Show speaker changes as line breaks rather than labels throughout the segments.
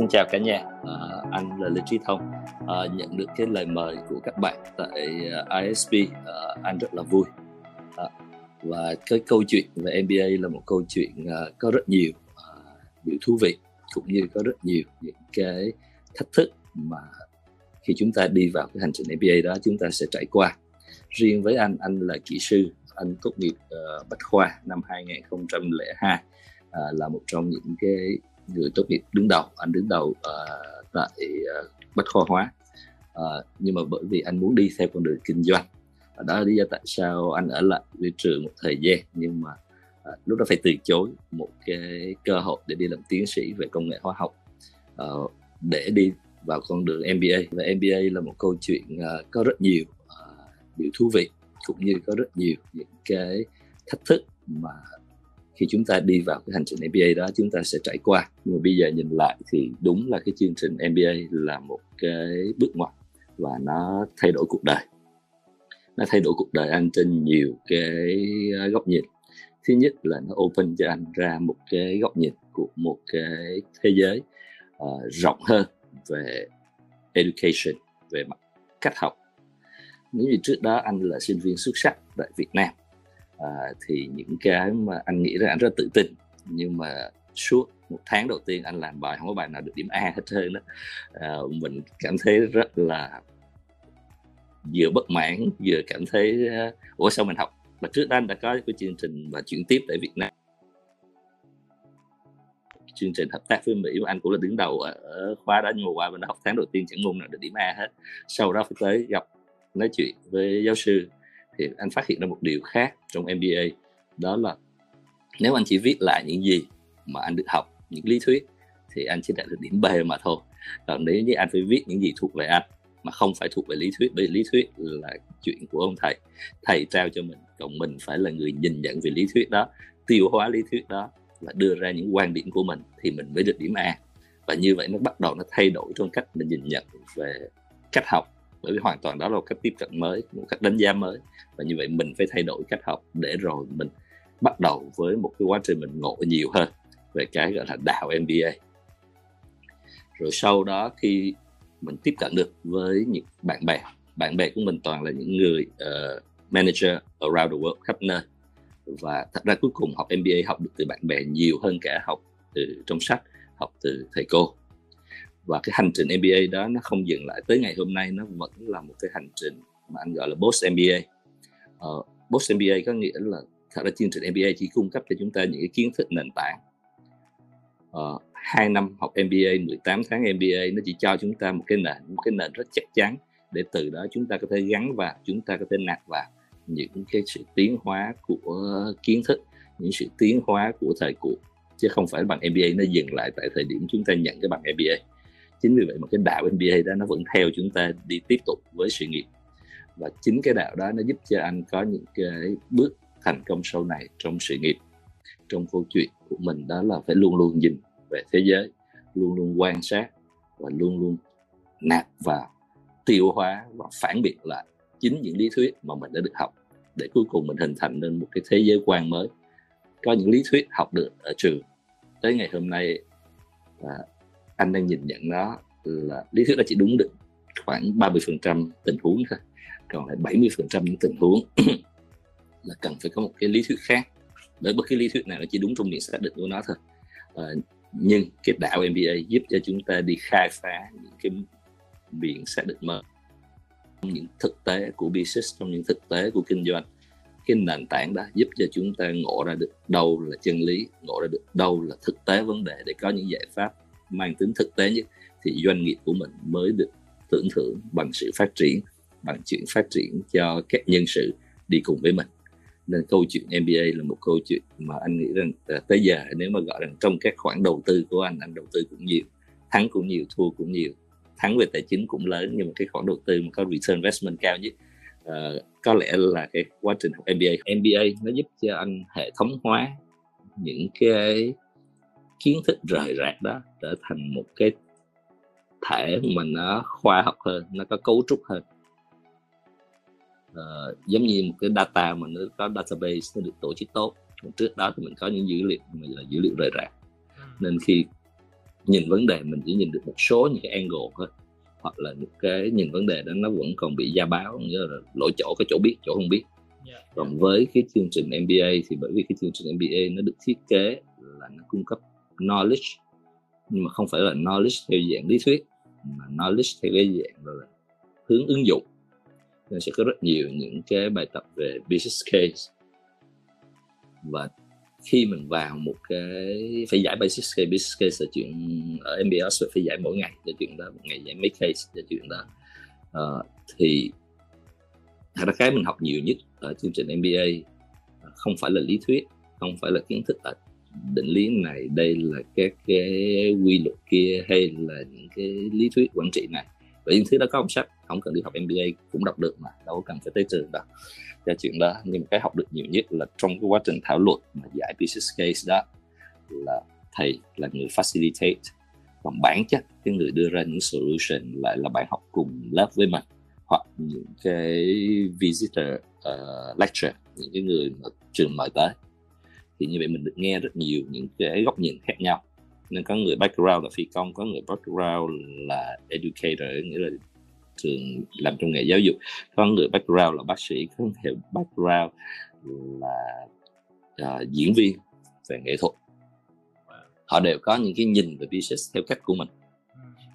Xin chào cả nhà, à, anh là Lê Trí Thông. À, nhận được cái lời mời của các bạn tại à, ISB ISP, à, anh rất là vui. À, và cái câu chuyện về MBA là một câu chuyện à, có rất nhiều à, điều thú vị cũng như có rất nhiều những cái thách thức mà khi chúng ta đi vào cái hành trình MBA đó chúng ta sẽ trải qua. Riêng với anh, anh là kỹ sư, anh tốt nghiệp uh, Bách Khoa năm 2002 uh, à, là một trong những cái người tốt nghiệp đứng đầu anh đứng đầu ờ, uh, tại uh, ờ, bách khoa hóa. Uh, nhưng mà bởi vì anh muốn đi theo con đường kinh doanh. Đó là lý do tại sao anh ở lại với trường một thời gian nhưng mà uh, lúc đó phải từ chối một cái cơ hội để đi làm tiến sĩ về công nghệ hóa học uh, để đi vào con đường MBA và MBA là một câu chuyện uh, có rất nhiều uh, điều thú vị cũng như có rất nhiều những cái thách thức mà khi chúng ta đi vào cái hành trình MBA đó chúng ta sẽ trải qua. Nhưng mà bây giờ nhìn lại thì đúng là cái chương trình MBA là một cái bước ngoặt và nó thay đổi cuộc đời. Nó thay đổi cuộc đời anh trên nhiều cái góc nhìn. Thứ nhất là nó open cho anh ra một cái góc nhìn của một cái thế giới uh, rộng hơn về education về mặt cách học. Nếu như trước đó anh là sinh viên xuất sắc tại Việt Nam à, thì những cái mà anh nghĩ là anh rất tự tin nhưng mà suốt một tháng đầu tiên anh làm bài không có bài nào được điểm A hết trơn đó à, ờ, mình cảm thấy rất là vừa bất mãn vừa cảm thấy ờ, ủa sao mình học? Mà trước đó anh đã có cái chương trình mà chuyển tiếp tại Việt Nam. Chương trình hợp tác với Mỹ và anh cũng là đứng đầu ở khóa đó nhưng mà qua bên đó học tháng đầu tiên chẳng môn nào được điểm A hết. Sau đó phải tới gặp nói chuyện với giáo sư thì anh phát hiện ra một điều khác trong MBA đó là nếu anh chỉ viết lại những gì mà anh được học, những lý thuyết, thì anh chỉ đạt được điểm B mà thôi. Còn nếu như anh phải viết những gì thuộc về anh mà không phải thuộc về lý thuyết, bởi lý thuyết là chuyện của ông thầy. Thầy trao cho mình, còn mình phải là người nhìn nhận về lý thuyết đó, tiêu hóa lý thuyết đó và đưa ra những quan điểm của mình thì mình mới được điểm A. Và như vậy nó bắt đầu nó thay đổi trong cách mình nhìn nhận về cách học bởi vì hoàn toàn đó là một cách tiếp cận mới một cách đánh giá mới. Và như vậy mình phải thay đổi cách học để rồi mình bắt đầu với một cái quá trình mình ngộ nhiều hơn về cái gọi là đạo MBA rồi sau đó khi mình tiếp cận được với những bạn bè bạn bè của mình toàn là những người uh, manager around the world khắp nơi. Và thật ra cuối cùng học MBA học được từ bạn bè nhiều hơn cả học từ trong sách học từ thầy cô và cái hành trình MBA đó nó không dừng lại tới ngày hôm nay nó vẫn là một cái hành trình mà anh gọi là post MBA uh, ờ, post MBA có nghĩa là thật ra chương trình MBA chỉ cung cấp cho chúng ta những cái kiến thức nền tảng. Ờ, uh, 2 năm học MBA 18 tháng MBA nó chỉ cho chúng ta một cái nền một cái nền rất chắc chắn để từ đó chúng ta có thể gắn vào chúng ta có thể nạp vào những cái sự tiến hóa của kiến thức những sự tiến hóa của thời cuộc chứ không phải bằng MBA nó dừng lại tại thời điểm chúng ta nhận cái bằng MBA chính vì vậy mà cái đạo MBA đó nó vẫn theo chúng ta đi tiếp tục với sự nghiệp. Và chính cái đạo đó nó giúp cho anh có những cái bước thành công sau này trong sự nghiệp trong câu chuyện của mình. Đó là phải luôn luôn nhìn về thế giới luôn luôn quan sát và luôn luôn nạp vào tiêu hóa và phản biện lại chính những lý thuyết mà mình đã được học để cuối cùng mình hình thành nên một cái thế giới quan mới. Có những lý thuyết học được ở trường. Tới ngày hôm nay à, anh đang nhìn nhận nó là lý thuyết là chỉ đúng được khoảng 30% tình huống thôi còn lại 70% những tình huống là cần phải có một cái lý thuyết khác. Bởi bất cứ lý thuyết nào nó chỉ đúng trong điểm xác định của nó thôi. À, nhưng cái đạo MBA giúp cho chúng ta đi khai phá những cái miệng xác định mới những thực tế của business trong những thực tế của kinh doanh. Cái nền tảng đó giúp cho chúng ta ngộ ra được đâu là chân lý ngộ ra được đâu là thực tế vấn đề để có những giải pháp mang tính thực tế nhất thì doanh nghiệp của mình mới được tưởng thưởng bằng sự phát triển bằng chuyện phát triển cho các nhân sự đi cùng với mình. Nên câu chuyện MBA là một câu chuyện mà anh nghĩ rằng à, tới giờ nếu mà gọi rằng trong các khoản đầu tư của anh anh đầu tư cũng nhiều thắng cũng nhiều thua cũng nhiều thắng về tài chính cũng lớn nhưng mà cái khoản đầu tư mà có return investment cao nhất uh, có lẽ là cái quá trình học MBA MBA nó giúp cho anh hệ thống hóa những cái kiến thức rời rạc đó trở thành một cái thể mà nó khoa học hơn nó có cấu trúc hơn uh, giống như một cái data mà nó có database nó được tổ chức tốt trước đó thì mình có những dữ liệu mình là dữ liệu rời rạc ừ. nên khi nhìn vấn đề mình chỉ nhìn được một số những cái angle thôi hoặc là một cái nhìn vấn đề đó nó vẫn còn bị gia báo như là lỗi chỗ cái chỗ biết chỗ không biết yeah. còn với cái chương trình MBA thì bởi vì cái chương trình MBA nó được thiết kế là nó cung cấp knowledge nhưng mà không phải là knowledge theo dạng lý thuyết mà knowledge theo cái dạng là hướng ứng dụng. Nên sẽ có rất nhiều những cái bài tập về business case. Và khi mình vào một cái phải giải business case business case là chuyện ở MBA phải giải mỗi ngày cho chuyện đó một ngày giải mấy case cho chuyện đó. Uh, thì thật ra cái mình học nhiều nhất ở chương trình MBA ờ, không phải là lý thuyết không phải là kiến thức ở định lý này đây là các cái quy luật kia hay là những cái lý thuyết quản trị này. Và những thứ đó có trong sách không cần đi học MBA cũng đọc được mà đâu cần phải tới trường đâu. Cho chuyện đó nhưng cái học được nhiều nhất là trong cái quá trình thảo luận mà giải business case đó là thầy là người facilitate còn bản chất cái người đưa ra những solution lại là bạn học cùng lớp với mình hoặc những cái visitor uh, lecture những cái người mà trường mời tới thì như vậy mình được nghe rất nhiều những cái góc nhìn khác nhau. Nên có người background là phi công có người background là educator nghĩa là trường làm trong nghề giáo dục. Có người background là bác sĩ có người background là uh, diễn viên về nghệ thuật. Họ đều có những cái nhìn về business theo cách của mình.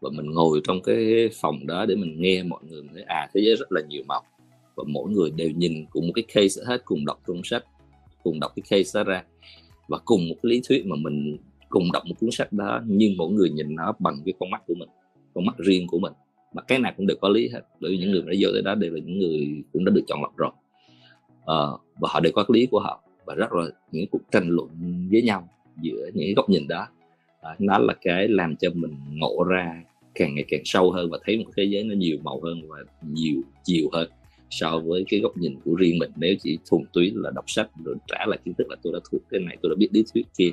Và mình ngồi trong cái phòng đó để mình nghe mọi người nói à thế giới rất là nhiều màu. Và mỗi người đều nhìn cùng một cái case hết cùng đọc trong sách cùng đọc cái case đó ra. Và cùng một cái lý thuyết mà mình cùng đọc một cuốn sách đó nhưng mỗi người nhìn nó bằng cái con mắt của mình con mắt riêng của mình. Mà cái nào cũng đều có lý hết bởi vì những người đã vô tới đó đều là những người cũng đã được chọn lọc rồi. À, và họ đều có cái lý của họ. Và rất là những cuộc tranh luận với nhau giữa những góc nhìn đó. À, nó là cái làm cho mình ngộ ra càng ngày càng sâu hơn và thấy một thế giới nó nhiều màu hơn và nhiều chiều hơn so với cái góc nhìn của riêng mình. Nếu chỉ thuần túy là đọc sách rồi trả lại kiến thức là tôi đã thuộc cái này tôi đã biết lý thuyết kia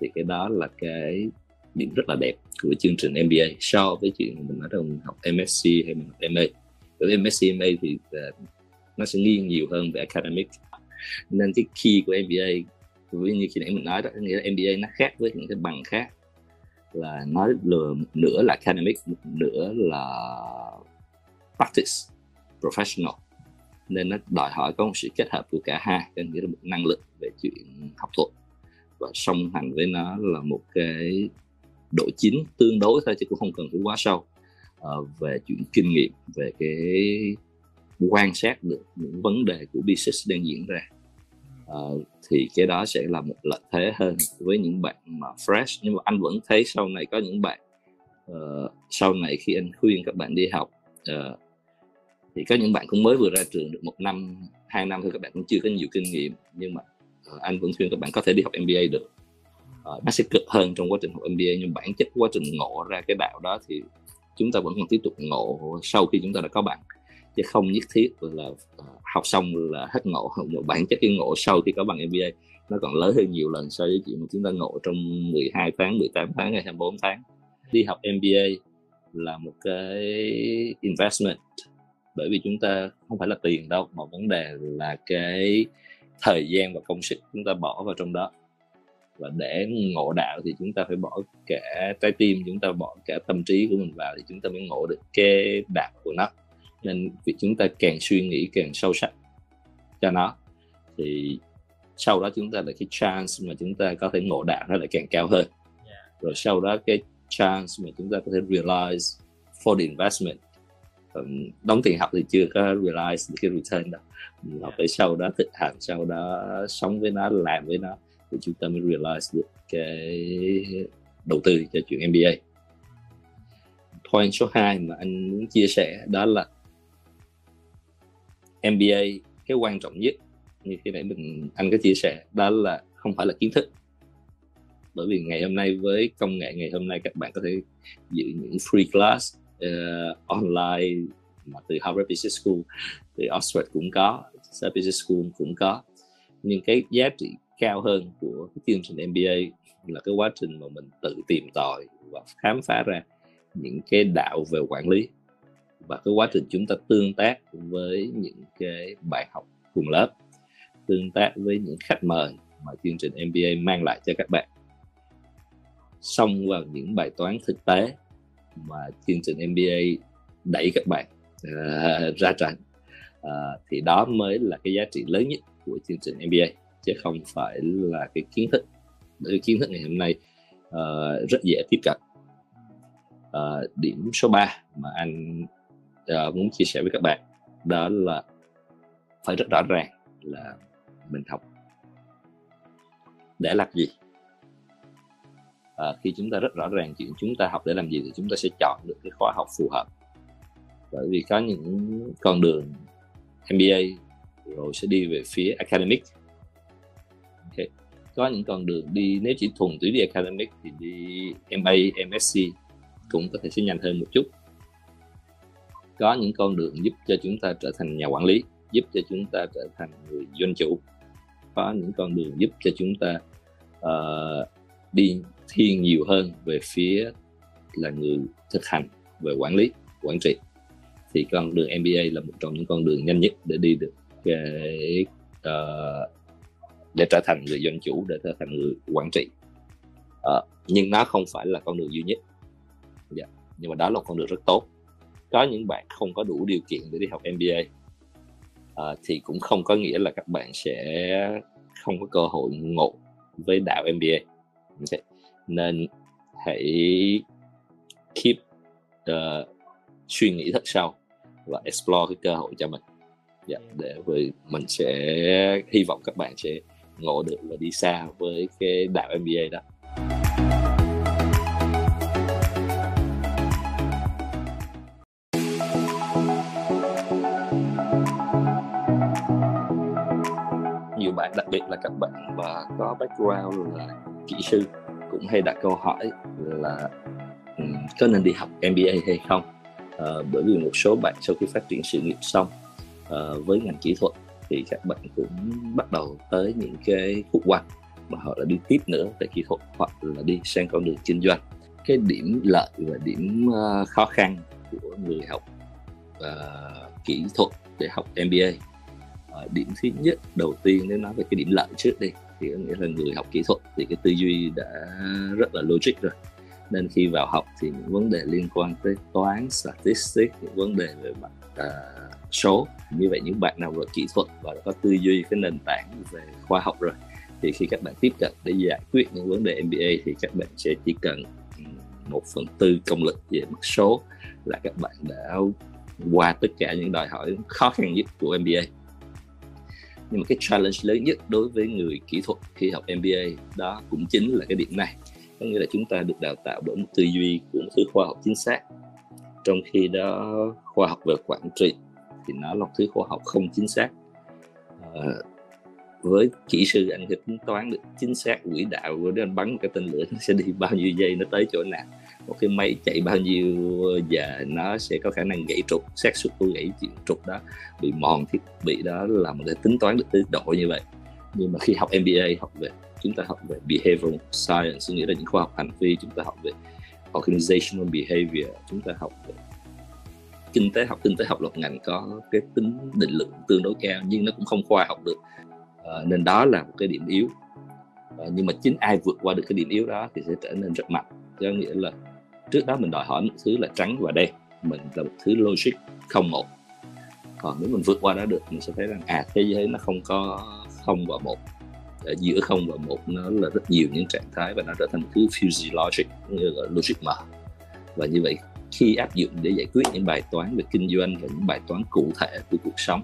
thì cái đó là cái điểm rất là đẹp của chương trình MBA so với chuyện mình nói rằng học MSc hay mình học MA bởi MSc MA thì uh, nó sẽ nghiêng nhiều hơn về academic. Nên cái key của MBA với như khi nãy mình nói đó nghĩa là MBA nó khác với những cái bằng khác. Là nói lừa một nửa là academic một nửa là practice professional nên nó đòi hỏi có một sự kết hợp của cả hai có nghĩa là một năng lực về chuyện học thuật và song hành với nó là một cái độ chín tương đối thôi chứ cũng không cần phải quá sâu à, về chuyện kinh nghiệm về cái quan sát được những vấn đề của business đang diễn ra. À, thì cái đó sẽ là một lợi thế hơn với những bạn mà fresh. Nhưng mà anh vẫn thấy sau này có những bạn uh, sau này khi anh khuyên các bạn đi học uh, thì có những bạn cũng mới vừa ra trường được một năm hai năm thôi các bạn cũng chưa có nhiều kinh nghiệm. Nhưng mà uh, anh vẫn khuyên các bạn có thể đi học MBA được. Uh, nó sẽ cực hơn trong quá trình học MBA nhưng bản chất quá trình ngộ ra cái đạo đó thì chúng ta vẫn còn tiếp tục ngộ sau khi chúng ta đã có bằng chứ không nhất thiết là uh, học xong là hết ngộ một bản chất cái ngộ sau khi có bằng MBA nó còn lớn hơn nhiều lần so với chuyện mà chúng ta ngộ trong 12 tháng, 18 tháng hay 24 tháng. Đi học MBA là một cái investment bởi vì chúng ta không phải là tiền đâu mà vấn đề là cái thời gian và công sức chúng ta bỏ vào trong đó. Và để ngộ đạo thì chúng ta phải bỏ cả trái tim chúng ta bỏ cả tâm trí của mình vào thì chúng ta mới ngộ được cái đạo của nó. Nên việc chúng ta càng suy nghĩ càng sâu sắc cho nó thì sau đó chúng ta là cái chance mà chúng ta có thể ngộ đạo nó lại càng cao hơn. Rồi sau đó cái chance mà chúng ta có thể realize for the investment đóng tiền học thì chưa có realize cái return đâu mà phải sau đó, thực hành sau đó, sống với nó, làm với nó thì chúng ta mới realize được cái đầu tư cho chuyện MBA point số 2 mà anh muốn chia sẻ đó là MBA cái quan trọng nhất như khi nãy mình, anh có chia sẻ, đó là không phải là kiến thức. Bởi vì ngày hôm nay với công nghệ, ngày hôm nay các bạn có thể dự những free class uh, online mà từ Harvard Business School từ Oxford cũng có Harvard Business School cũng có. Nhưng cái giá trị cao hơn của cái chương trình MBA là cái quá trình mà mình tự tìm tòi và khám phá ra những cái đạo về quản lý và cái quá trình chúng ta tương tác với những cái bài học cùng lớp tương tác với những khách mời mà chương trình MBA mang lại cho các bạn. Xong vào những bài toán thực tế mà chương trình MBA đẩy các bạn uh, ra trận. Uh, thì đó mới là cái giá trị lớn nhất của chương trình MBA chứ không phải là cái kiến thức bởi kiến thức ngày hôm nay uh, rất dễ tiếp cận. Uh, điểm số 3 mà anh uh, muốn chia sẻ với các bạn đó là phải rất rõ ràng là mình học. Để làm gì? À, khi chúng ta rất rõ ràng chuyện chúng ta học để làm gì thì chúng ta sẽ chọn được cái khóa học phù hợp. Bởi vì có những con đường MBA rồi sẽ đi về phía academic. Okay. có những con đường đi nếu chỉ thuần túy đi academic thì đi MA, MSc cũng có thể sẽ nhanh hơn một chút. Có những con đường giúp cho chúng ta trở thành nhà quản lý giúp cho chúng ta trở thành người doanh chủ. Có những con đường giúp cho chúng ta uh, đi thiên nhiều hơn về phía là người thực hành về quản lý quản trị. Thì con đường MBA là một trong những con đường nhanh nhất để đi được cái uh, để trở thành người doanh chủ để trở thành người quản trị. Uh, nhưng nó không phải là con đường duy nhất. Yeah. Nhưng mà đó là một con đường rất tốt. Có những bạn không có đủ điều kiện để đi học MBA uh, ờ, thì cũng không có nghĩa là các bạn sẽ không có cơ hội ngộ với đạo MBA okay. nên hãy keep uh, suy nghĩ thật sâu và explore cái cơ hội cho mình. Dạ, để vì mình sẽ hy vọng các bạn sẽ ngộ được và đi xa với cái đạo MBA đó. Nhiều bạn đặc biệt là các bạn mà có background là kỹ sư cũng hay đặt câu hỏi là ừ, có nên đi học MBA hay không? À, bởi vì một số bạn sau khi phát triển sự nghiệp xong à, với ngành kỹ thuật thì các bạn cũng bắt đầu tới những cái khúc quanh mà họ là đi tiếp nữa về kỹ thuật hoặc là đi sang con đường kinh doanh. Cái điểm lợi và điểm uh, khó khăn của người học uh, kỹ thuật để học MBA uh, điểm thứ nhất đầu tiên nếu nói về cái điểm lợi trước đi thì có nghĩa là người học kỹ thuật thì cái tư duy đã rất là logic rồi. Nên khi vào học thì những vấn đề liên quan tới toán statistics những vấn đề về mặt uh, số như vậy những bạn nào về kỹ thuật và đã có tư duy cái nền tảng về khoa học rồi thì khi các bạn tiếp cận để giải quyết những vấn đề MBA thì các bạn sẽ chỉ cần ừ, một phần tư công lực về mặt số là các bạn đã qua tất cả những đòi hỏi khó khăn nhất của MBA nhưng mà cái challenge lớn nhất đối với người kỹ thuật khi học MBA đó cũng chính là cái điểm này. Có nghĩa là chúng ta được đào tạo bởi một tư duy của một thứ khoa học chính xác. Trong khi đó khoa học về quản trị thì nó là một thứ khoa học không chính xác. À, với kỹ sư anh thì tính toán được chính xác quỹ đạo của anh bắn một cái tên lửa nó sẽ đi bao nhiêu giây nó tới chỗ nào một cái máy chạy bao nhiêu giờ nó sẽ có khả năng gãy trục. Xác suất của gãy chuyện trục đó bị mòn thiết bị đó là một cái tính toán được tới độ như vậy. Nhưng mà khi học MBA học về chúng ta học về behavioral science nghĩa là những khoa học hành vi chúng ta học về organizational behavior chúng ta học về kinh tế học kinh tế học luật ngành có cái tính định lượng tương đối cao nhưng nó cũng không khoa học được. À, nên đó là một cái điểm yếu. À, nhưng mà chính ai vượt qua được cái điểm yếu đó thì sẽ trở nên rất mạnh. Có nghĩa là trước đó mình đòi hỏi một thứ là trắng và đen. Mình là một thứ logic không một. Còn nếu mình vượt qua đó được mình sẽ thấy rằng à thế giới nó không có không và một. Ở giữa không và một nó là rất nhiều những trạng thái và nó trở thành một thứ physiologic như là logic mở và như vậy khi áp dụng để giải quyết những bài toán về kinh doanh và những bài toán cụ thể của cuộc sống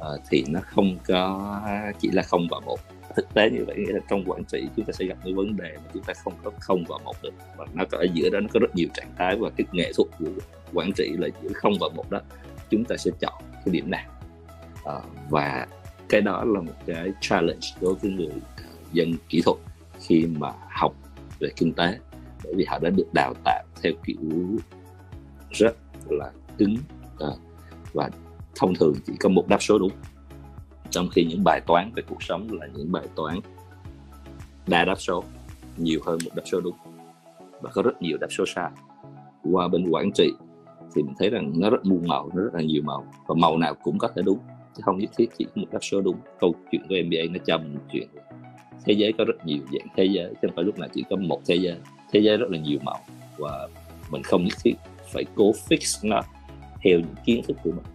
uh, thì nó không có chỉ là không và một thực tế như vậy nghĩa là trong quản trị chúng ta sẽ gặp những vấn đề mà chúng ta không có không và một được. Và nó có ở giữa đó nó có rất nhiều trạng thái và cái nghệ thuật của quản trị là giữa không và một đó chúng ta sẽ chọn cái điểm nào. À, và cái đó là một cái challenge đối với người dân kỹ thuật khi mà học về kinh tế bởi vì họ đã được đào tạo theo kiểu rất là cứng à, và thông thường chỉ có một đáp số đúng trong khi những bài toán về cuộc sống là những bài toán đa đáp số, nhiều hơn một đáp số đúng. Và có rất nhiều đáp số sai. Qua bên quản trị thì mình thấy rằng nó rất muôn màu, nó rất là nhiều màu. Và màu nào cũng có thể đúng, chứ không nhất thiết chỉ một đáp số đúng. Câu chuyện của MBA nó cho mình một chuyện. Thế giới có rất nhiều dạng thế giới, chứ không phải lúc nào chỉ có một thế giới. Thế giới rất là nhiều màu. Và mình không nhất thiết phải cố fix nó theo những kiến thức của mình.